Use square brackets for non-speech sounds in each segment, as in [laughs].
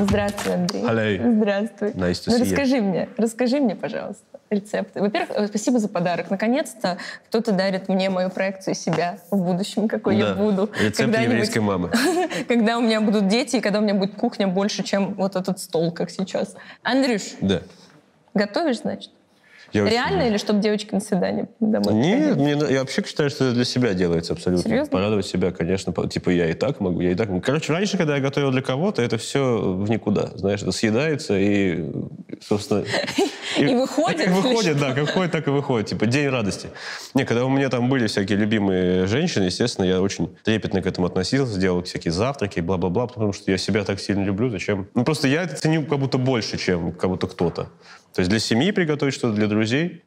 Здравствуй, Андрей. Hello. Здравствуй. Nice ну, see you. расскажи мне, расскажи мне, пожалуйста, рецепты. Во-первых, э, спасибо за подарок. Наконец-то кто-то дарит мне мою проекцию себя в будущем, какой я Да. буду. Рецепт еврейской мамы. [laughs] Когда у меня будут дети, и когда у меня будет кухня больше, чем вот этот стол, как сейчас. Андрюш, Да. готовишь, значит? Я очень Реально люблю. или чтобы девочки на свидание домой Нет, мне, я вообще считаю, что это для себя делается абсолютно. Серьезно? Порадовать себя, конечно. Типа я и так могу, я и так могу. Короче, раньше, когда я готовил для кого-то, это все в никуда. Знаешь, это съедается и, собственно... [laughs] И выходит, [laughs] выходит, да, как выходит, так и выходит. Типа день радости. Не, когда у меня там были всякие любимые женщины, естественно, я очень трепетно к этому относился, делал всякие завтраки, бла-бла-бла, потому что я себя так сильно люблю. Зачем? Ну, просто я это ценю как будто больше, чем как будто кто-то. То есть для семьи приготовить что-то, для друзей,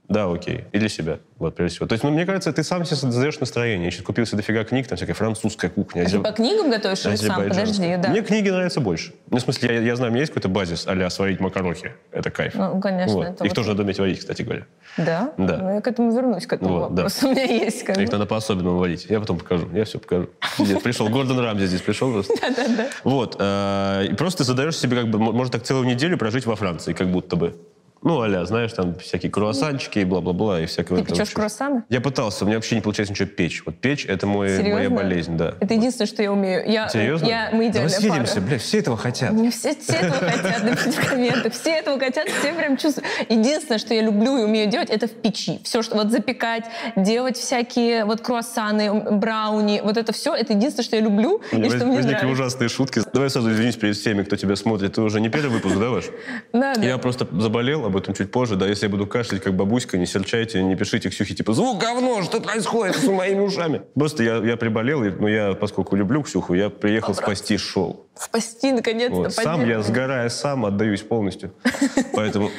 да, окей. И для себя, вот, прежде всего. То есть, ну, мне кажется, ты сам себе создаешь настроение. Я сейчас купил себе дофига книг, там всякая французская кухня. А ты азер- по книгам готовишь или сам? Подожди, да. Мне книги нравятся больше. Ну, в смысле, я, я знаю, у меня есть какой-то базис а сварить макарохи. Это кайф. Ну, конечно, Вот. это Их вот- тоже надо уметь варить, кстати говоря. Да? Да. Ну, я к этому вернусь, к этому Вот, да. вопросу. [laughs] У меня есть как Их надо по-особенному варить. Я потом покажу. Я все покажу. Здесь пришел. Гордон Рамзи здесь пришел просто. [laughs] Да-да-да. Вот. э, просто ты задаешь себе, как бы, может, так целую неделю прожить во Франции, как будто бы. Ну, аля, знаешь, там всякие круассанчики и бла-бла-бла, и всякое. Ты печешь вообще. круассаны? Я пытался, у меня вообще не получается ничего печь. Вот печь — это мой, Серьезно? моя болезнь, да. Это единственное, что я умею. Я, Серьезно? Я, мы идеальная Давай съедемся, пара. бля, все этого хотят. Мне все, все этого хотят, напишите в комментах. Все этого хотят, все прям чувствуют. Единственное, что я люблю и умею делать, это в печи. Все, что вот запекать, делать всякие вот круассаны, брауни, вот это все, это единственное, что я люблю и что мне возникли нравится. ужасные шутки. Давай сразу извинись перед всеми, кто тебя смотрит. Ты уже не первый выпуск, да, ваш? Да, да. Я просто заболел, об этом чуть позже. Да, если я буду кашлять, как бабуська, не серчайте, не пишите Ксюхе, типа, звук говно, что происходит с моими ушами? Просто я, я приболел, и, ну, я, поскольку люблю Ксюху, я приехал спасти шоу. Спасти, наконец-то. Вот. Сам я, сгорая сам, отдаюсь полностью. [laughs] Поэтому,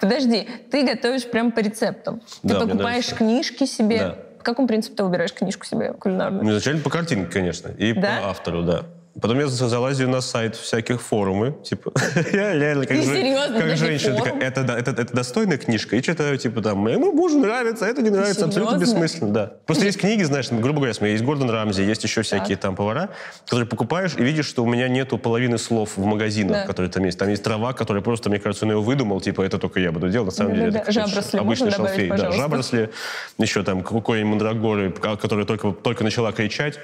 Подожди, ты готовишь прям по рецептам. Ты Да, покупаешь книжки себе. Да. По какому принципу ты выбираешь книжку себе кулинарную? ну, изначально по картинке, конечно, и Да? по автору, да. Потом я за- залазю на сайт всяких форумы, типа, [laughs] я реально как, же- как женщина, такая, это, это, это достойная книжка, и читаю, типа, там, моему мужу нравится, это не нравится, абсолютно серьезно? бессмысленно, да. Просто есть книги, знаешь, ну, грубо говоря, есть Гордон Рамзи, есть еще всякие там повара, которые покупаешь и видишь, что у меня нету половины слов в магазинах, Да. которые там есть. Там есть трава, которая просто, мне кажется, он ее выдумал, типа, это только я буду делать, на самом деле. Это Жабросли обычный добавить, шалфей. Да, жабросли, еще там какой-нибудь мандрагоры, к- которая только, только начала кричать,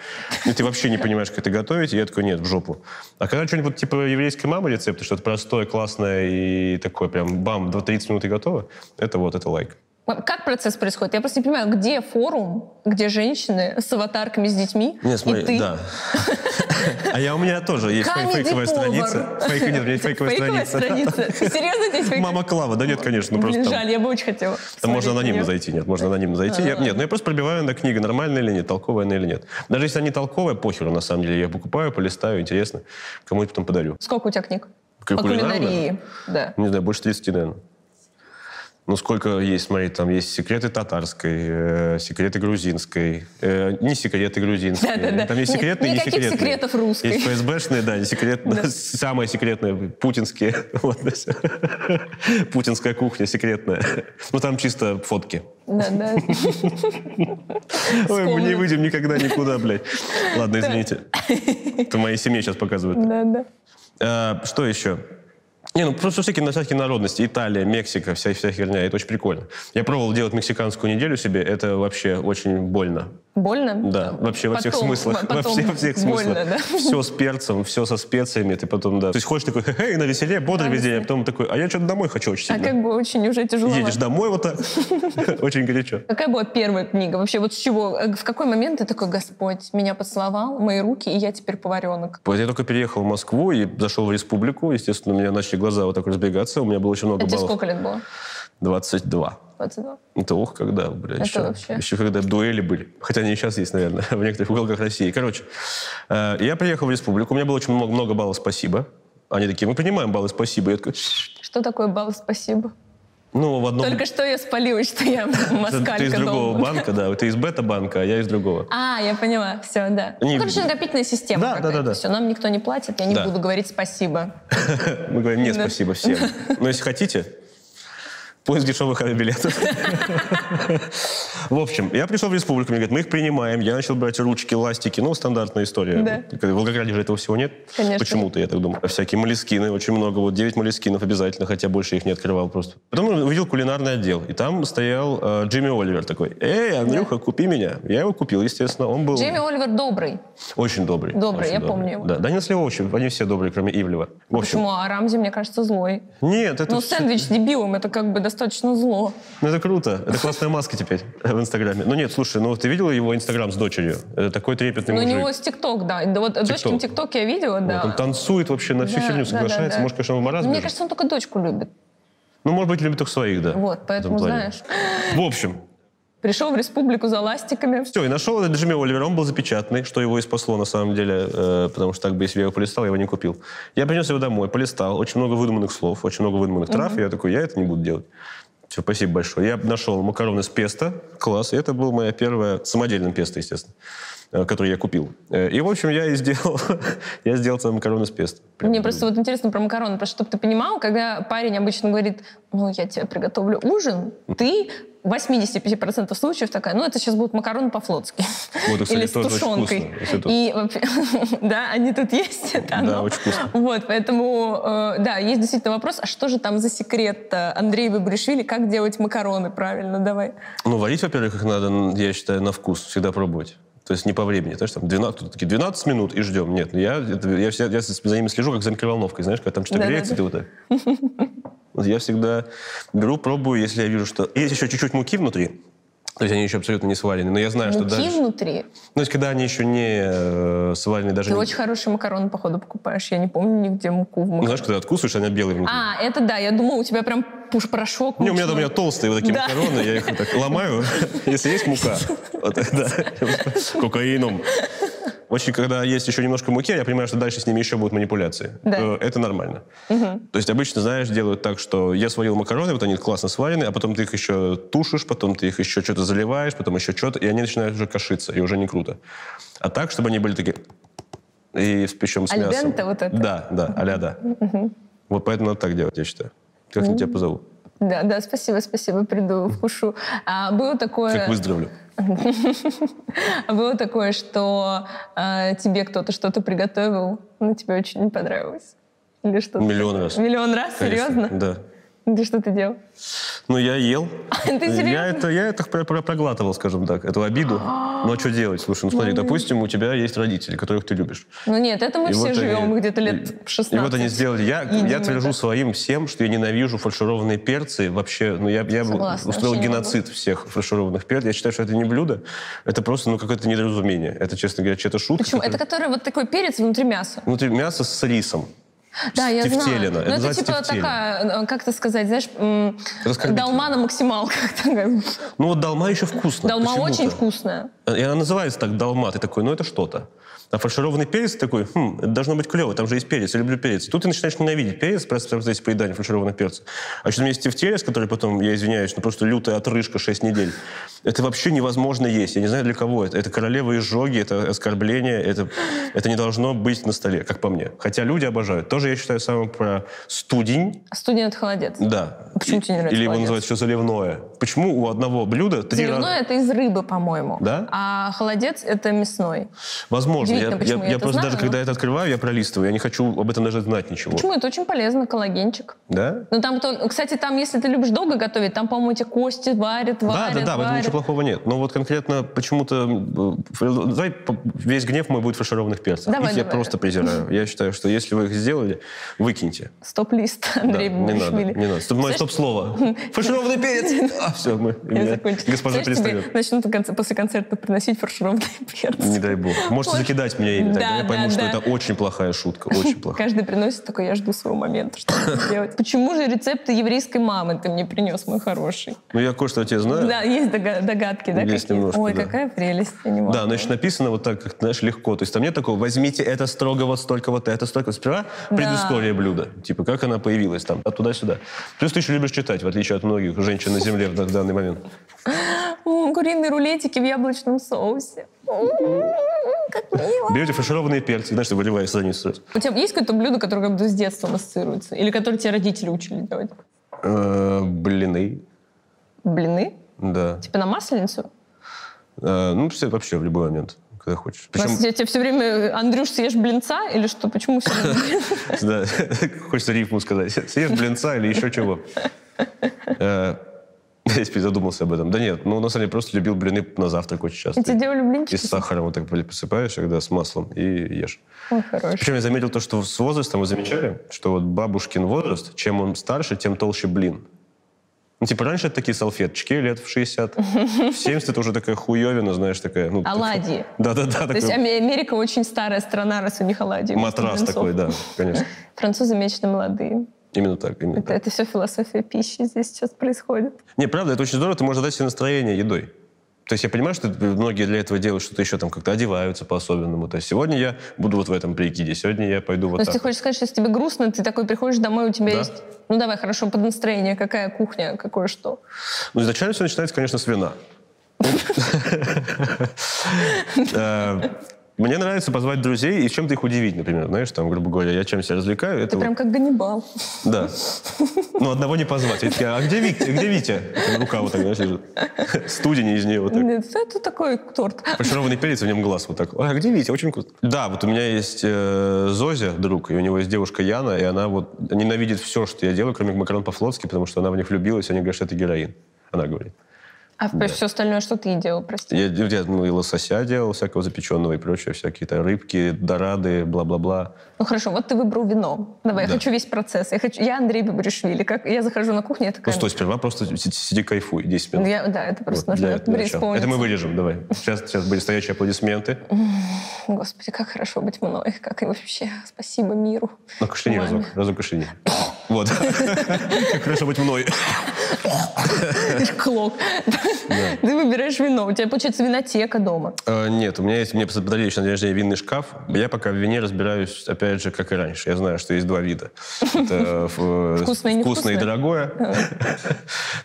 и ты вообще не понимаешь, как это готовить, и я такой, нет, в жопу. А когда что-нибудь типа еврейской мамы рецепты, что-то простое, классное и такое прям бам, 30 минут и готово, это вот, это лайк. Как процесс происходит? Я просто не понимаю, где форум, где женщины с аватарками, с детьми, Не, смотри, и ты. да. [laughs] А я у меня тоже есть фейковая страница. Фейк- нет, у меня есть фейковая страница. страница? [laughs] Серьезно здесь фейковая? Мама Клава, да нет, конечно, ну просто жаль, я бы очень хотела. Там можно анонимно зайти, нет, можно анонимно зайти. Я- нет, ну я просто пробиваю на книга, нормальная или нет, толковая она или нет. Даже если она не толковая, похеру, на самом деле. Я их покупаю, полистаю, интересно. Кому-нибудь потом подарю. Сколько у тебя книг? По кулинарии. Да. Не знаю, больше 30, наверное. Ну, сколько есть, смотри, там есть секреты татарской, э, секреты грузинской, э, не секреты грузинской. Да-да-да. Там есть секретные и никаких несекретные. секретов русской. Есть ФСБшные, да, не секретные, [laughs] самые секретные, путинские. [laughs] Да. [laughs] Путинская кухня секретная. Ну, там чисто фотки. Да, да. Ой, мы не выйдем никогда никуда, блядь. Ладно, извините. Это моей семье сейчас показывают. Да, да. А, Что еще? Не, ну просто всякие, на всякие народности. Италия, Мексика, вся, вся херня. Это очень прикольно. Я пробовал делать мексиканскую неделю себе. Это вообще очень больно. Больно? Да, вообще во всех Потом- смыслах. потом во, всех, во всех больно, смыслах. да? Все с перцем, все со специями. Ты потом, да. То есть ходишь такой, хе-хей, на веселе, бодрый Да, весь день, а потом такой, а я что-то домой хочу очень А сильно. как бы очень уже тяжело. Едешь домой вот так. [laughs] Очень горячо. Какая была первая книга? Вообще вот с чего? В какой момент ты такой, Господь меня поцеловал, мои руки, и я теперь поваренок? Я только переехал в Москву и зашел в республику. Естественно, меня начали глаза вот так разбегаться. У меня было очень много тебе баллов. сколько лет было? 22. 22? Это ох, когда, бля, Это еще, вообще. еще когда дуэли были. Хотя они и сейчас есть, наверное, [laughs] в некоторых уголках России. Короче, э, я приехал в республику, у меня было очень много, много баллов «спасибо». Они такие, мы принимаем баллы «спасибо». Я такой, Что такое балл «Спасибо»? Ну, в одном... Только что я спалилась, что я [laughs] москалька ты из другого дома. банка, да. Ты из бета-банка, а я из другого. А, я поняла, все, да. Не- Ну, короче, накопительная система Да, да, да, да. Все, нам никто не платит, я не Да. буду говорить спасибо. [laughs] Мы говорим, нет, спасибо всем. [laughs] Но если хотите, поиск дешевых авиабилетов. В общем, я пришел в республику, мне говорят, мы их принимаем. Я начал брать ручки, ластики, ну, стандартная история. Да. В Волгограде же этого всего нет. Конечно. Почему-то, я так думаю. Всякие молескины, очень много. Вот 9 молескинов обязательно, хотя больше их не открывал просто. Потом увидел кулинарный отдел, и там стоял э, Джимми Оливер такой. Эй, Андрюха, купи меня. Я его купил, естественно. Он был Джейми Оливер добрый. очень добрый. Добрый, очень я помню его. Да, Данил Сливович, они все добрые, кроме Ивлева. В общем, Почему? А Рамзи, мне кажется, злой. нет, это Ну, сэндвич с дебилом, это как бы достаточно зло. Ну, это круто. Это классная маска теперь в Инстаграме. Ну нет, слушай, ну ты видела его Инстаграм с дочерью? Это такой трепетный Ну, у мужик. него с ТикТок, да. Да Вот дочкин ТикТок я видела, да. Вот он танцует вообще на всю Да, херню, да, соглашается. да, да. Может, конечно, он в маразме. Мне же. кажется, он только дочку любит. Ну, может быть, любит только своих, да. Вот, поэтому, знаешь, В общем, пришел в республику за ластиками. все, и нашел этот Джимми Оливер, он был запечатанный, что его и спасло на самом деле, э, потому что так бы, если я его полистал, я его не купил. Я принес его домой, полистал, очень много выдуманных слов, очень много выдуманных трав, и я такой, я это не буду делать. Все, спасибо большое. Я нашел макароны с песто, класс, и это была моя первая самодельная песто, естественно, э, которую я купил. Э, И, в общем, я и сделал, [laughs] я сделал целый макароны с песто. Прям Мне просто вот интересно про макароны, просто чтобы ты понимал, когда парень обычно говорит, ну, я тебе приготовлю ужин, ты в 85% случаев такая, ну, это сейчас будут макароны по-флотски. Вот, кстати, Или с тушенкой. И [laughs] да, они тут есть. это Да, оно. очень вкусно. Вот, поэтому, э, да, есть действительно вопрос, а что же там за секрет Андрея Бабришвили, как делать макароны правильно, давай. Ну, варить, во-первых, их надо, я считаю, на вкус, всегда пробовать. То есть не по времени. Знаешь, там 12, тут такие 12 минут и ждем. Нет, я, это- я, всегда- я за ними слежу, как за микроволновкой. Знаешь, когда там что-то Да-да-да. греется, ты вот так. Я всегда беру, пробую, если я вижу, что... Есть еще чуть-чуть муки внутри. То есть они еще абсолютно не сварены. Но я знаю, что Муки дальше... внутри. Ну, то есть когда они еще не э, сварены даже... Ты не- очень хорошие макароны, походу, покупаешь. Я не помню нигде муку в Ну, макаронах. знаешь, когда откусываешь, они белые внутри. А, это да, я думала, у тебя прям пуш порошок. Не, у меня, мучной. у меня толстые вот такие Да. макароны, я их вот так ломаю, [laughs] если есть мука. [laughs] Кокаином. Очень, когда есть еще немножко муки, я понимаю, что дальше с ними еще будут манипуляции. Да. Э, Это нормально. То есть обычно, знаешь, делают так, что я сварил макароны, вот они классно сварены, а потом ты их еще тушишь, потом ты их еще что-то заливаешь, потом еще что-то, и они начинают уже кошиться, и уже не круто. А так, чтобы они были такие... И причем с Аль мясом. вот это? Да, да, а да. Вот поэтому надо так делать, я считаю. Как я тебя позову? Да, да, спасибо, спасибо, приду, вкушу. А было такое... Как выздоровлю. А [laughs] было такое, что э, тебе кто-то что-то приготовил, но тебе очень не понравилось? Или что? Миллион раз. Миллион раз? Конечно, Серьезно? Да. Ты что ты делал? Ну, я ел. [laughs] Ты серьезно? Я это, я это про- про- проглатывал, скажем так, эту обиду. [gasps] Ну, а что делать? Слушай, ну смотри, допустим, у тебя есть родители, которых ты любишь. Ну нет, это мы И все вот живем где-то лет 16. И вот они сделали. Я, я твержу это. своим всем, что я ненавижу фаршированные перцы. Вообще, ну я, я Согласна, устроил геноцид всех фаршированных перцев. Я считаю, что это не блюдо. Это просто, ну, какое-то недоразумение. Это, честно говоря, чья-то шутка. Почему? Это которая- который вот такой перец внутри мяса. Внутри мясо с рисом. Да, я знаю. Ну, Это это называется типа такая, э, как это сказать, знаешь, долма на максималках. Ну, вот долма еще вкусно. Долма очень вкусная. И она называется так долма. Ты такой, ну это что-то. А фаршированный перец такой, хм, это должно быть клево, там же есть перец, я люблю перец. Тут ты начинаешь ненавидеть перец просто в процессе поедания фаршированных перцев. А еще там есть тефтерец, который потом, я извиняюсь, ну просто лютая отрыжка 6 недель. Это вообще невозможно есть. Я не знаю, для кого это. Это королева изжоги, это оскорбление, это, это не должно быть на столе, как по мне. Хотя люди обожают. Тоже я считаю самым про студень. Студень это холодец. Да. Почему тебе не нравится Или его называют еще заливное. Почему у одного блюда три Заливное раза- это из рыбы, по-моему. Да? А холодец это мясной. Возможно. Я, я- я я просто знаю, даже, но- когда это открываю, я пролистываю. Я не хочу об этом даже знать ничего. Почему? Это очень полезно, коллагенчик. Да? Ну там, кто- кстати, там, если ты любишь долго готовить, там, по-моему, эти кости варят, Да, варят, да, да, в этом ничего плохого нет. Но вот конкретно почему-то... э, Давай весь гнев мой будет фаршированных перцев. Давай, их я давай. просто презираю. Я считаю, что если вы их сделали, выкиньте. Стоп-лист Да, Андрей не надо, не надо. Стоп, мое стоп-слово. [laughs] Фаршированный перец! А, все, мы, госпожа перестает. начнут после концерта приносить фаршированный [laughs] перец. Не дай бог. Можете закидать меня ими тогда. Да, Я пойму, да, что да. это очень плохая шутка. [laughs] Очень плохая. Каждый приносит такой, я жду своего момента, что сделать. Почему же рецепты еврейской мамы ты мне принес, мой хороший? Ну, я кое-что о тебе знаю. Да, есть дога- догадки, да, Есть немножко, Ой, да. какая прелесть, я не могу. Да, еще написано вот так, как, знаешь, легко. То есть там нет такого, возьмите это строго, вот столько, вот это столько. Сперва предыстория блюда. Типа, как она появилась там, от туда-сюда. Плюс ты еще любишь читать, в отличие от многих женщин на земле в дан- данный момент. Куриные рулетики в яблочном соусе. М, Как мило. Берете фаршированные перцы, знаешь, страницу сразу. У тебя есть какое-то блюдо, которое как будто с детством ассоциируется? Или которое тебе родители учили делать? Э, Блины, Блины? да. Типа на масленицу? Э, ну, все- вообще в любой момент, когда хочешь. Причем, Просто я тебе все время, Андрюш, съешь блинца или что? Почему все время? [laughs] да, [laughs] хочется рифму сказать. Съешь блинца или еще чего. Э, Я теперь задумался об этом. Да нет, ну, на самом деле, просто любил блины на завтрак очень часто. Я тебе делали И блинчики? с сахаром вот так посыпаешь, когда с маслом, и ешь. Ой, хороший. Причем я заметил то, что с возрастом вы замечали, что вот бабушкин возраст, чем он старше, тем толще блин. Ну, типа, раньше это такие салфеточки лет в 60. В 70 это уже такая хуевина, знаешь, такая... Ну, Оладьи. Да-да-да, То есть Америка очень старая страна, раз у них оладьи. матрас такой, да, конечно. [laughs] Французы вечно молодые. Именно так, именно Это, так. это все философия пищи здесь сейчас происходит. Не, правда, это очень здорово, ты можешь дать себе настроение едой. То есть я понимаю, что многие для этого делают что-то еще, там как-то одеваются по-особенному. То есть сегодня я буду вот в этом прикиде, сегодня я пойду вот То есть ты хочешь сказать, что если тебе грустно, ты такой приходишь домой, у тебя Да. есть... Ну давай, хорошо, под настроение, какая кухня, какое что. Ну, изначально все начинается, конечно, с вина. [laughs] Мне нравится позвать друзей и чем-то их удивить, например. Знаешь, там, грубо говоря, я чем себя развлекаю. Ты Это прям вот- как Ганнибал. Да. Ну, одного не позвать. Я а где Витя? Где Витя? Рука вот так, знаешь, лежит. Студень из нее вот так. Нет, Это такой торт. Фаршированный перец, в нем глаз вот так. А где Витя? Очень вкусно. Да, вот у меня есть э, Зозя, друг, и у него есть девушка Яна, и она вот ненавидит все, что я делаю, кроме макарон по-флотски, потому что она в них влюбилась, они говорят, что это героин. Она говорит. А все остальное, что ты делал, прости? Я, я ну, и лосося делал, всякого запеченного и прочее, всякие-то рыбки, дорады, бла-бла-бла. Ну хорошо, вот ты выбрал вино. Давай, Да. я хочу весь процесс. Я, хочу... я Андрей Бабаришвили. Как... Я захожу на кухню, я такая... Ну, стой, сперва просто си- сиди кайфуй, 10 Ну, минут. я- Да, это просто Вот, для- нужно для начала. Это мы вырежем, давай. Сейчас, сейчас были стоячие аплодисменты. Господи, как хорошо быть мной. Как и вообще. Спасибо миру. Ну, кашляни разок, разок кашляни. Вот. [laughs] Как хорошо быть мной. [laughs] Клок. Ты выбираешь вино. У тебя, получается, винотека дома. Э, Нет, у меня есть, мне подарили еще на день рождения винный шкаф. Я пока в вине разбираюсь, опять же, как и раньше. Я знаю, что есть два вида. [laughs] Э, Вкусное и дорогое.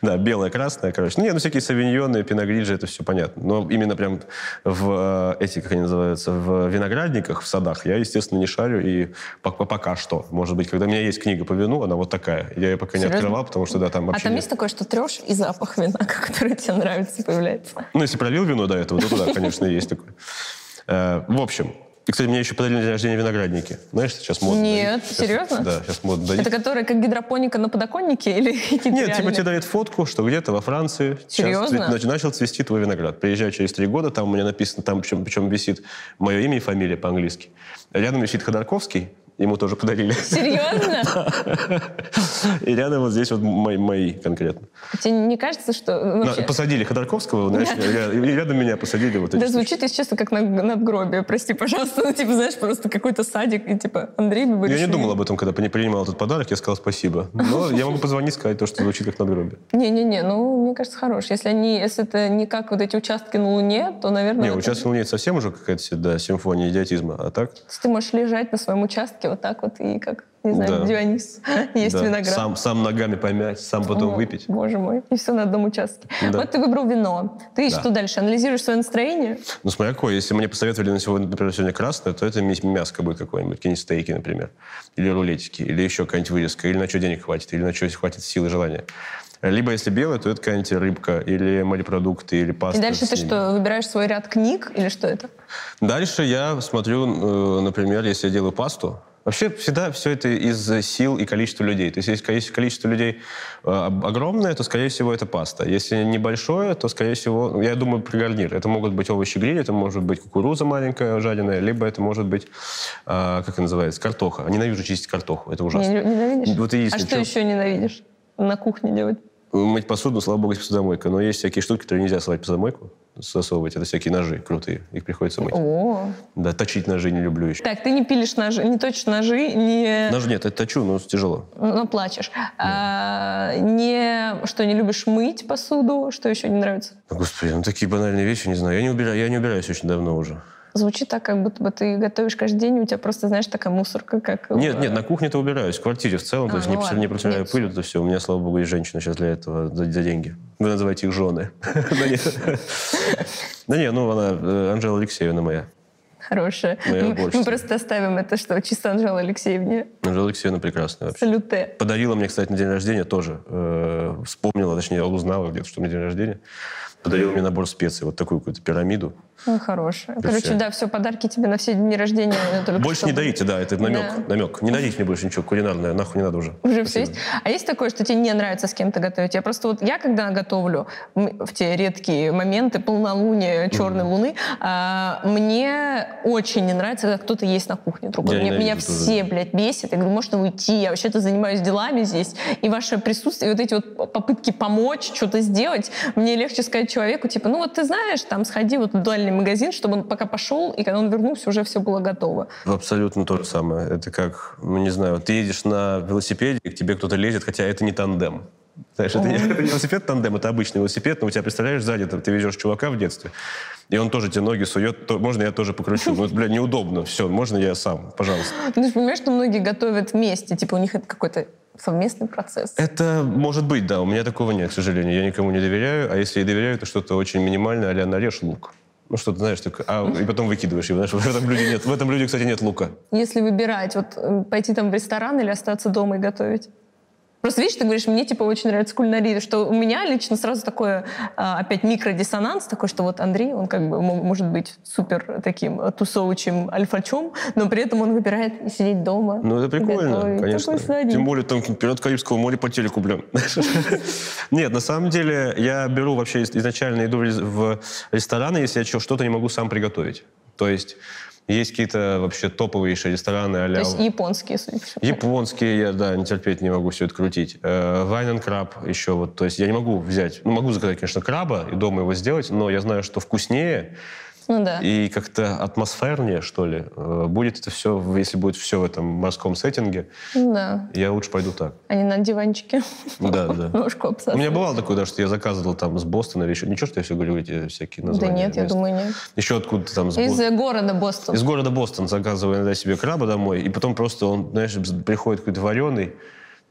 Да, белое, красное, короче. Ну, нет, ну, всякие савиньоны, пиногриджи, это все понятно. Но именно прям в э, эти, как они называются, в виноградниках, в садах, я, естественно, не шарю. И пока, что. Может быть, когда у меня есть книга по вину, она вот такая. Я ее пока не открывал, потому что, да, там А вообще... там нет. есть такое, что трешь, и запах вина, [laughs] который тебе нравится, появляется. Ну, если пролил вино до этого, то туда, конечно, есть такое. Э, В общем, и, кстати, мне еще подарили на день рождения виноградники. Знаешь, сейчас модно. Нет. Сейчас- серьезно? Да, сейчас модно дарить. Это которые как гидропоника на подоконнике или [laughs] какие-то Нет, типа реальные? тебе дают фотку, что где-то во Франции сейчас Серьезно? нач- начал цвести твой виноград. Приезжай через три года, там у меня написано, там причем, причем висит мое имя и фамилия по-английски. Рядом висит Ходорковский, ему тоже подарили. Серьезно? [laughs] И рядом вот здесь вот мои, мои конкретно. Тебе не кажется, что ну, На- вообще... Посадили Ходорковского, знаешь, и рядом меня посадили вот эти Да звучит, если честно, как на надгробие, прости, пожалуйста. Ну, типа, знаешь, просто какой-то садик, и типа Андрей Я Бабаришвили. не думал об этом, когда не принимал этот подарок, я сказал спасибо. Но я могу позвонить, сказать то, что звучит как надгробие. Не-не-не, ну, мне кажется, хорош. Если они, если это не как вот эти участки на Луне, то, наверное... Не, это- участок Луне это совсем уже какая-то да, симфония идиотизма. А так? То есть ты можешь лежать на своем участке вот так вот и как, не знаю, Да. Дионис. [laughs] Есть да, виноград. Сам, сам ногами помять, сам потом О, выпить. Боже мой. И все на одном участке. Да. Вот ты выбрал вино. Ты Да. что дальше? Анализируешь свое настроение? Ну, смотря какое. Если мне посоветовали на сегодня, например, сегодня красное, то это мя- мяско будет какое-нибудь, какие-нибудь стейки, например. Или рулетики, или еще какая-нибудь вырезка, или на что денег хватит, или на что хватит сил и желания. Либо если белое, то это какая-нибудь рыбка, или морепродукты, или паста. И дальше ты что, выбираешь свой ряд книг или что это? Дальше я смотрю, э, например, если я делаю пасту. Вообще всегда все это из сил и количества людей. То есть если ко- если количество людей э, огромное, то, скорее всего, это паста. Если небольшое, то, скорее всего, ну, я думаю, при гарнир. Это могут быть овощи гриль, это может быть кукуруза маленькая, жареная, либо это может быть, э, как это называется, картоха. Ненавижу чистить картоху, это ужасно. Не- ненавидишь? Вот а единственное, что чё- еще ненавидишь на кухне делать? Мыть посуду, слава богу, есть посудомойка. Но есть всякие штуки, которые нельзя совать в посудомойку, засовывать. Это всякие ножи крутые. Их приходится мыть. О. Да, точить ножи не люблю еще. Так, ты не пилишь ножи, не точишь ножи, не... Ножи нет, это точу, но тяжело. Ну, плачешь. А, не... Что, не любишь мыть посуду? Что еще не нравится? Господи, ну такие банальные вещи, не знаю. Я не, убираю, я не убираюсь очень давно уже. Звучит так, как будто бы ты готовишь каждый день, и у тебя просто, знаешь, такая мусорка, как... Нет, нет, на кухне-то убираюсь, в квартире в целом. А, то есть ну не, ладно, не протираю нет. пыль, это все. У меня, слава богу, есть женщина сейчас для этого, за, за деньги. Вы называете их жены. [laughs] [laughs] Да не, ну она, э, Анжела Алексеевна моя. Хорошая. Мы, просто оставим это, что чисто Анжела Алексеевне. Анжела Алексеевна прекрасная вообще. Салюте. Подарила мне, кстати, на день рождения тоже. э, вспомнила, точнее, узнала где-то, что у меня день рождения. Подарил мне набор специй, вот такую какую-то пирамиду. Ну, хорошая. Короче, да, все, подарки тебе на все дни рождения. э, только Больше что не были. дарите, да, это намек, Да. намек. Не дарите мне больше ничего кулинарное, нахуй не надо уже. Уже все Спасибо. есть. А есть такое, что тебе не нравится с кем-то готовить? Я просто вот, я когда готовлю в те редкие моменты полнолуния, черной луны, а, мне очень не нравится, когда кто-то есть на кухне. Я Мне- меня тоже. все, блядь, бесит. Я говорю, можно уйти? Я вообще-то занимаюсь делами здесь. И ваше присутствие, вот эти вот попытки помочь, что-то сделать, мне легче сказать человеку, типа, ну вот ты знаешь, там сходи вот в дальний магазин, чтобы он пока пошел, и когда он вернулся, уже все было готово. Абсолютно то же самое. Это как, ну, не знаю, ты едешь на велосипеде, и к тебе кто-то лезет, хотя это не тандем. Знаешь, это не, это не велосипед тандем, это обычный велосипед, но у тебя, представляешь, сзади там, ты везешь чувака в детстве, и он тоже тебе ноги сует, то, можно я тоже покручу? Ну, бля, неудобно, все, можно я сам, пожалуйста. Ты же понимаешь, что многие готовят вместе, типа у них это какой-то совместный процесс. Это может быть, да, у меня такого нет, к сожалению. Я никому не доверяю, а если и доверяю, то что-то очень минимальное, а нарежь лук. Ну, что-то, знаешь, такое, а, и потом выкидываешь его. Знаешь, в этом блюде нет. В этом блюде, кстати, нет лука. Если выбирать, вот э, пойти там в ресторан или остаться дома и готовить? Просто видишь, ты говоришь, мне типа очень нравится кулинария, что у меня лично сразу такое а, опять микродиссонанс такой, что вот Андрей, он как бы мо- может быть супер таким тусовочим альфачом, но при этом он выбирает сидеть дома. Ну, это прикольно, готовить. конечно. Тем более там «Пират Карибского моря» по телеку, блин. [laughs] Нет, на самом деле я беру вообще из- изначально иду в рестораны, если я что-то не могу сам приготовить. То есть есть какие-то вообще топовейшие рестораны а То есть японские, судя по всему. Японские я, да, не терпеть не могу все это крутить. Вайн краб еще вот. То есть я не могу взять... Ну, могу заказать, конечно, краба и дома его сделать, но я знаю, что вкуснее Ну да. и как-то атмосфернее, что ли, э, будет это все, если будет все в этом морском сеттинге, да. я лучше пойду так. Они на диванчике. Да, да. [laughs] Ножку У обсасывают. меня бывало такое, да, что я заказывал там с Бостона или еще... Ничего, что я все говорю, эти всякие Да названия. нет, я думаю, нет. Еще откуда-то там... с Из э, города Бостон. Из города Бостон заказываю иногда себе краба домой, и потом просто он, знаешь, приходит какой-то вареный,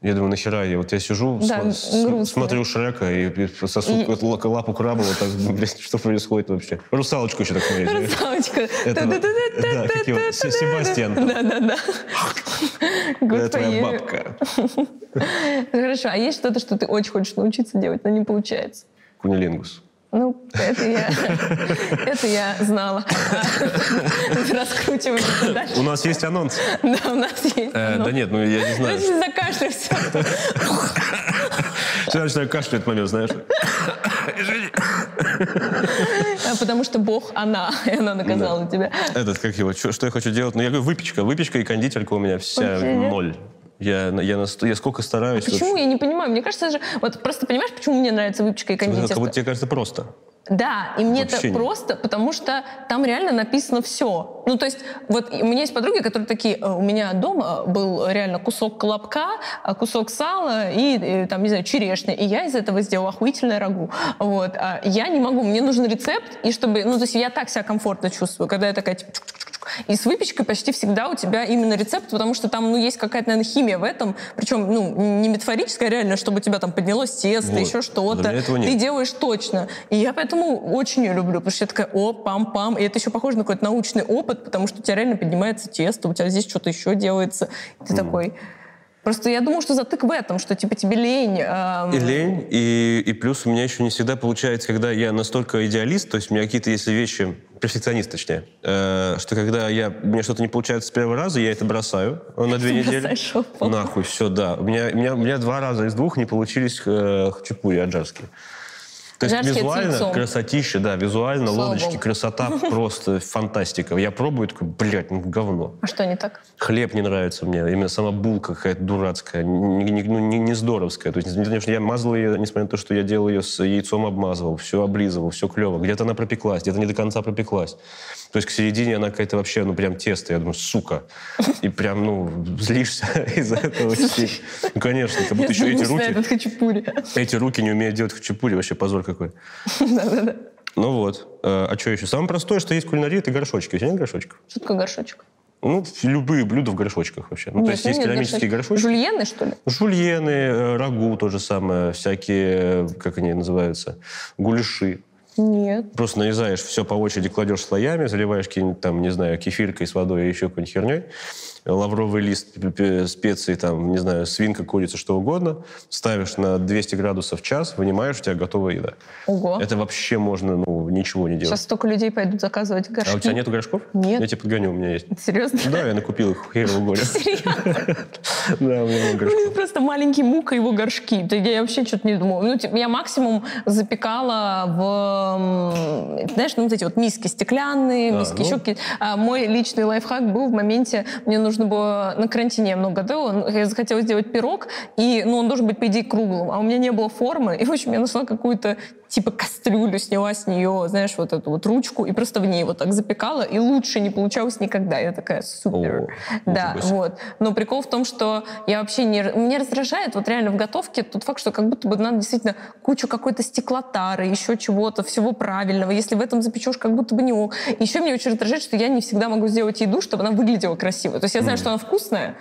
я думаю, нахера я? Вот я сижу, Да, см- смотрю Шрека и, сосу И- лапу краба, вот так, блядь, что происходит вообще? Русалочку еще так смотрю. знаешь. Русалочка. Это да, Себастьян. Да-да-да. Это твоя бабка. Хорошо, а есть что-то, что ты очень хочешь научиться делать, но не получается? Кунилингус. Ну, это я, [laughs] это я знала. [laughs] Раскручиваем дальше. У нас есть анонс. Да, у нас есть. Э, да нет, ну я не знаю. Если закашляешься. [laughs] Всегда начинаю кашлять в этот момент, знаешь. А Потому что Бог она, и она наказала тебя. Этот, как его, что я хочу делать? Ну, я говорю, выпечка. Выпечка и кондитерка у меня вся ноль. Я, я, на я сколько стараюсь. Почему? Я не понимаю. Мне кажется, же... Вот просто понимаешь, почему мне нравится выпечка и Как кондитерка? будто тебе кажется просто. Да, и мне Вообще это нет. просто, потому что там реально написано все. Ну, то есть, вот у меня есть подруги, которые такие, «Э, у меня дома был реально кусок колобка, а кусок сала и, э, там, не знаю, черешни, и я из этого сделала охуительное рагу. Вот. А я не могу, мне нужен рецепт, и чтобы, ну, то есть я так себя комфортно чувствую, когда я такая, типа. И с выпечкой почти всегда у тебя именно рецепт, потому что там, ну, есть какая-то, наверное, химия в этом, причем, ну, не метафорическая, а реально, чтобы у тебя там поднялось тесто, Вот. еще что-то. Ты делаешь точно. И я поэтому очень ее люблю, потому что я такая, о, пам-пам. И это еще похоже на какой-то научный опыт, потому что у тебя реально поднимается тесто, у тебя здесь что-то еще делается. И ты такой... Просто я думаю, что затык в этом, что типа тебе лень. эм, И лень, и, и плюс у меня еще не всегда получается, когда я настолько идеалист, то есть у меня какие-то, если вещи, перфекционист точнее, э, что когда я, у меня что-то не получается с первого раза, я это бросаю на две Ты [laughs] недели. Нахуй, все, да. У меня, у, меня, у меня два раза из двух не получились э, хачапури аджарские. То есть визуально яйцом. красотища, да, визуально Слава лодочки, богу. красота [laughs] просто фантастика. Я пробую, такой, блядь, ну говно. А что не так? Хлеб не нравится мне, именно сама булка какая-то дурацкая, не, не- ну, не- не здоровская. То есть, конечно, я мазал ее, несмотря на то, что я делал ее с яйцом, обмазывал, все облизывал, все клево. Где-то она пропеклась, где-то не до конца пропеклась. То есть к середине она какая-то вообще, ну прям тесто. Я думаю, сука. И прям, ну, злишься [laughs] из-за этого. Ну, конечно, как будто еще эти руки, эти руки не умеют делать хачапури. Вообще позор какой. Да-да-да. Ну вот. Э, А что еще? Самое простое, что есть в кулинарии, это горшочки. У тебя нет горшочков? Что такое горшочек? Ну, любые блюда в горшочках вообще. Ну, то Нет, есть у есть нет керамические горшочки. Жульены, что ли? Жульены, э, рагу то же самое, всякие, как они называются, гуляши. Нет. Просто нарезаешь все по очереди, кладешь слоями, заливаешь какие-нибудь там, не знаю, кефиркой с водой и еще какой-нибудь херней. Лавровый лист, специи, там, не знаю, свинка, курица, что угодно, ставишь на 200 градусов в час, вынимаешь, у тебя готовая еда. Ого. Это вообще можно, ну, ничего не делать. Сейчас столько людей пойдут заказывать горшки. А у тебя нету горшков? Нет. Я тебе подгоню, у меня есть. Серьезно? Да, я накупил их херово горе. Да, у меня много горшков. просто маленький мук и его горшки. Да Я вообще что-то не думала. Ну, типа, я максимум запекала в, знаешь, ну, вот эти вот миски стеклянные, А, миски ну. еще какие-то. А мой личный лайфхак был в моменте, мне нужно было на карантине я много готовила, ну, я захотела сделать пирог, и, ну, он должен быть, по идее, круглым, а у меня не было формы, и, в общем, я нашла какую-то типа кастрюлю, сняла с нее, знаешь, вот эту вот ручку, и просто в ней вот так запекала, и лучше не получалось никогда. Я такая, супер. О, да, вот. Но прикол в том, что я вообще не... Меня раздражает вот реально в готовке тот факт, что как будто бы надо действительно кучу какой-то стеклотары, еще чего-то, всего правильного. Если в этом запечешь, как будто бы не ок. Еще меня очень раздражает, что я не всегда могу сделать еду, чтобы она выглядела красиво. То есть я знаю, что она вкусная,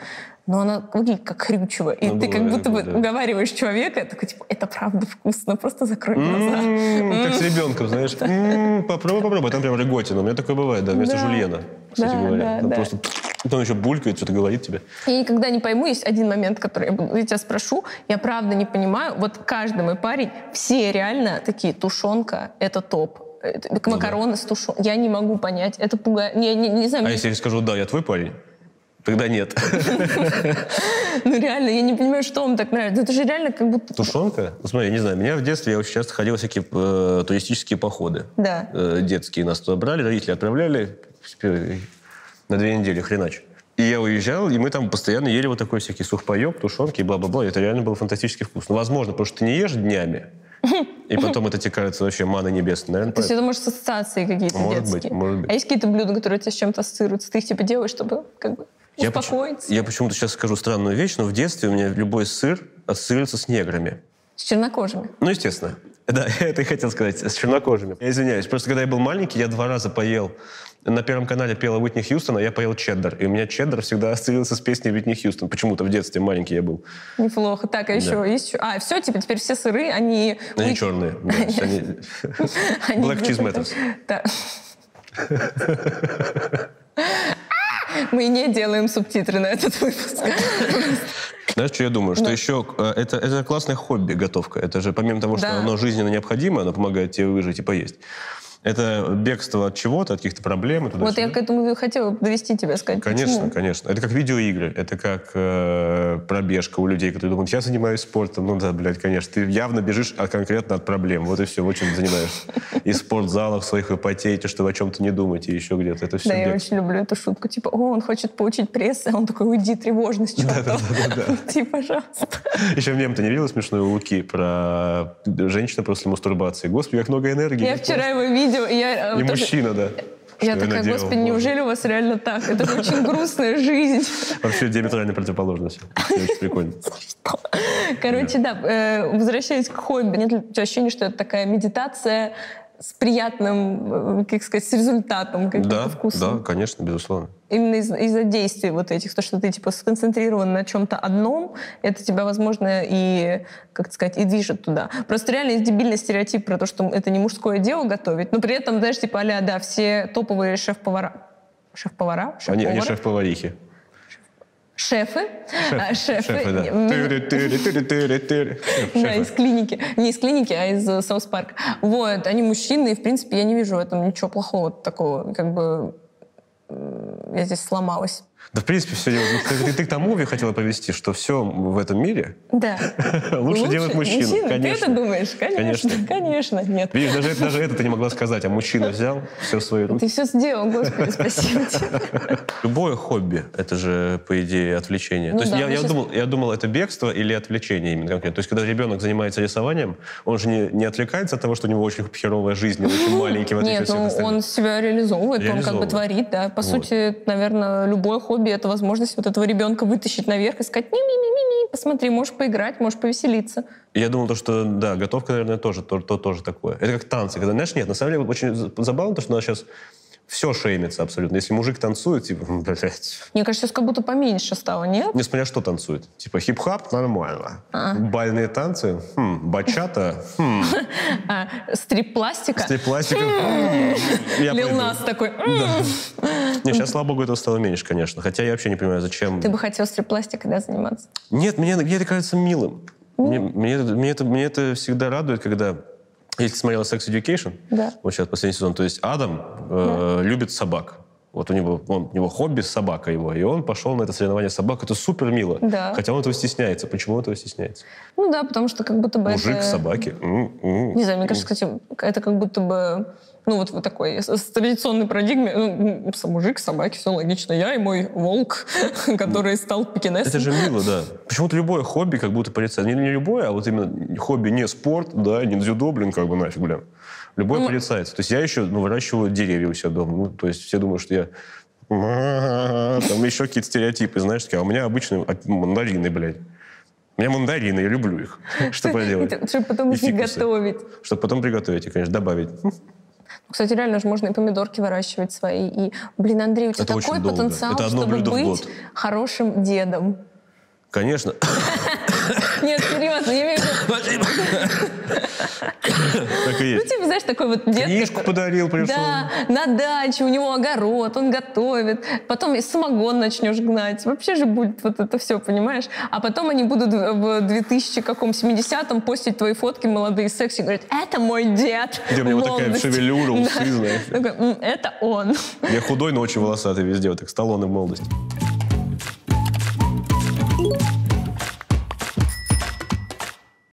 но она выглядит как хрючево. И Ну, ты как будто бы да. уговариваешь человека, такой, типа, это правда вкусно, просто закрой глаза. М, Как с ребенком, знаешь. [laughs] М, Попробуй, попробуй. Там прям рыготина. У меня такое бывает, да, вместо Да. жульена, кстати Да, говоря. да, Там да. просто потом еще булькает, что-то говорит тебе. Я никогда не пойму, есть один момент, который я, буду- я тебя спрошу, я правда не понимаю, вот каждый мой парень, все реально такие, тушенка — это топ. Это- Макароны с тушенкой. Я не могу понять. Это пугает. Не, не, не знаю, А мне- если я скажу, да, я твой парень? Тогда нет. [laughs] ну реально, я не понимаю, что вам так нравится. Это же реально как будто... Тушенка? Ну, смотри, я не знаю, меня в детстве я очень часто ходил в всякие э, туристические походы. Да. Э, детские нас туда брали, родители отправляли э, на две недели, хренач. И я уезжал, и мы там постоянно ели вот такой всякий сухпайок, тушенки и бла-бла-бла. И Это реально было фантастически вкусно. Возможно, потому что ты не ешь днями, [laughs] и потом это тебе кажется вообще маной небесной. Наверное, То есть это может с ассоциацией какие-то Может быть, детские. может быть. А есть какие-то блюда, которые у тебя с чем-то ассоциируются? Ты их типа делаешь, чтобы как бы успокоиться? Я почему-то сейчас скажу странную вещь, но в детстве у меня любой сыр ассоциируется с неграми. С чернокожими. Ну, естественно. Да, [laughs] я это и хотел сказать, с чернокожими. Я извиняюсь, просто когда я был маленький, я два раза поел. На Первом канале пела Уитни Хьюстона, я поел чеддер. И у меня чеддер всегда [laughs] ассоциировался с песней Уитни Хьюстон. Почему-то в детстве маленький я был. Неплохо. Так, а еще есть... еще- А, все, типа, теперь все сыры, они... Они Уит- черные. да, [laughs] Black cheese matters. Да. Мы не делаем субтитры на этот выпуск. Знаешь, что я думаю? Что еще э, это, это классное хобби, готовка. Это же помимо того, что Да. оно жизненно необходимо, оно помогает тебе выжить и поесть. Это бегство от чего-то, от каких-то проблем. и Вот я к этому и хотела довести тебя, сказать. Конечно, почему. конечно. Это как видеоигры, это как э, пробежка у людей, которые думают, я занимаюсь спортом. Ну да, блядь, конечно. Ты явно бежишь от, конкретно от проблем. Вот и все, вот чем ты занимаешься. И в спортзалах своих вы потеете, что вы о чем-то не думаете, и еще где-то. Это все Да, я очень люблю эту шутку. Типа, о, он хочет получить пресс, а он такой, уйди, тревожность, чертов. [laughs] Уйди, пожалуйста. Еще мем-то не видел смешной у Луки про женщину после мастурбации. Господи, как много энергии. Я вчера его видел, и я... э, И тоже- мужчина, да. Я такая, наделал, господи, боже. неужели у вас реально так? Это же очень грустная жизнь. [laughs] Вообще диаметрально противоположно все. Очень [laughs] прикольно. Короче, да, э, возвращаясь к хобби, нет ощущения, что это такая медитация с приятным, э, как сказать, с результатом каким-то Да, вкусом? да, конечно, безусловно. Именно из- из-за действий вот этих, то, что ты типа сконцентрирован на чем-то одном, это тебя, возможно, и, как сказать, и движет туда. Просто реально есть дебильный стереотип про то, что это не мужское дело готовить, но при этом, знаешь, типа, а да, все топовые шеф-повара, шеф-повара? Они, они Шеф-повары? шеф-поварихи. Шефы, шефы, Шефы, да. из клиники. Не из клиники, а из э, South Park. Вот, они мужчины, и, в принципе, я не вижу в этом ничего плохого такого, как бы я здесь сломалась. Да, в принципе, все дело. Ты, ты к тому я хотела повести, что все в этом мире Да. [laughs] лучше, делать мужчину. Ты это Конечно. думаешь? Конечно. Конечно. Конечно. Нет. Видишь, даже, это- даже это ты не могла сказать, а мужчина взял все свои руки. Ты все сделал, господи, спасибо тебе. [laughs] Любое хобби — это же, по идее, отвлечение. Ну То есть да, я, я щас- думал, я думал, это бегство или отвлечение именно конкретно. То есть когда ребенок занимается рисованием, он же не, не отвлекается от того, что у него очень херовая жизнь, он очень маленький, в отличие Нет, ну он себя реализовывает, он как бы творит, да. По Вот. сути, наверное, любое хобби — это возможность вот этого ребенка вытащить наверх и сказать, ми-ми-ми-ми, посмотри, можешь поиграть, можешь повеселиться. Я думал, то, что, да, готовка, наверное, тоже, то, то тоже такое. Это как танцы. Когда, знаешь, нет, на самом деле очень за- забавно, то, что у нас сейчас все шеймится абсолютно. Если мужик танцует, типа, [laughs] блядь, Мне кажется, сейчас как будто поменьше стало, нет? несмотря что танцует. Типа хип-хап нормально. А. Бальные танцы, хм, бачата, хм, [laughs] А, стрип-пластика? стрип-пластика, м, я Лил. Нас такой. Не, сейчас, слава богу, этого стало меньше, конечно. Хотя я вообще не понимаю, зачем... Ты бы хотел стрип-пластикой, да, заниматься? Нет, мне, мне это кажется милым. Мне, мне, это- мне, это, мне это всегда радует, когда... Если ты смотрела Sex Education, Да. вот сейчас последний сезон, то есть Адам э, любит собак. Вот у него, он, у него хобби собака его, и он пошел на это соревнование собак. Это супер мило. Да. Хотя он этого стесняется. Почему он этого стесняется? Ну да, потому что как будто бы Мужик, это... собаки. Не знаю, мне кажется, кстати, это как будто бы, ну вот в такой с, с традиционной парадигме, ну, мужик, собаки, все логично. Я и мой волк, [laughs] который стал пекинесом. Это же мило, да. Почему-то любое хобби как будто порицается. Не, не любое, а вот именно хобби не спорт, да, не дзюдо, блин, как бы нафиг, блин. Любое Ну, порицается. То есть я еще ну, выращиваю деревья у себя дома. Ну, то есть все думают, что я... [laughs] Там еще какие-то стереотипы, знаешь, такие. А у меня обычные мандарины, блядь. У меня мандарины, я люблю их. [laughs] Что поделать? Чтобы потом их готовить. Чтобы потом приготовить и, конечно, добавить. Кстати, реально же можно и помидорки выращивать свои. И, блин, Андрей, у тебя Это такой потенциал, чтобы быть год. хорошим дедом. Конечно. Нет, серьезно, я имею в виду, Так и ну, есть. типа, знаешь, такой вот дед, Книжку подарил, пришел. Да, на даче, у него огород, он готовит. Потом и самогон начнешь гнать. Вообще же будет вот это все, понимаешь? А потом они будут в 2000 каком 70-м постить твои фотки молодые секси, говорят, это мой дед. Где у меня вот такая молодости». шевелюра, усы, знаешь. Такой, «М, Это он. Я худой, но очень волосатый везде, вот так Сталлоне в молодости.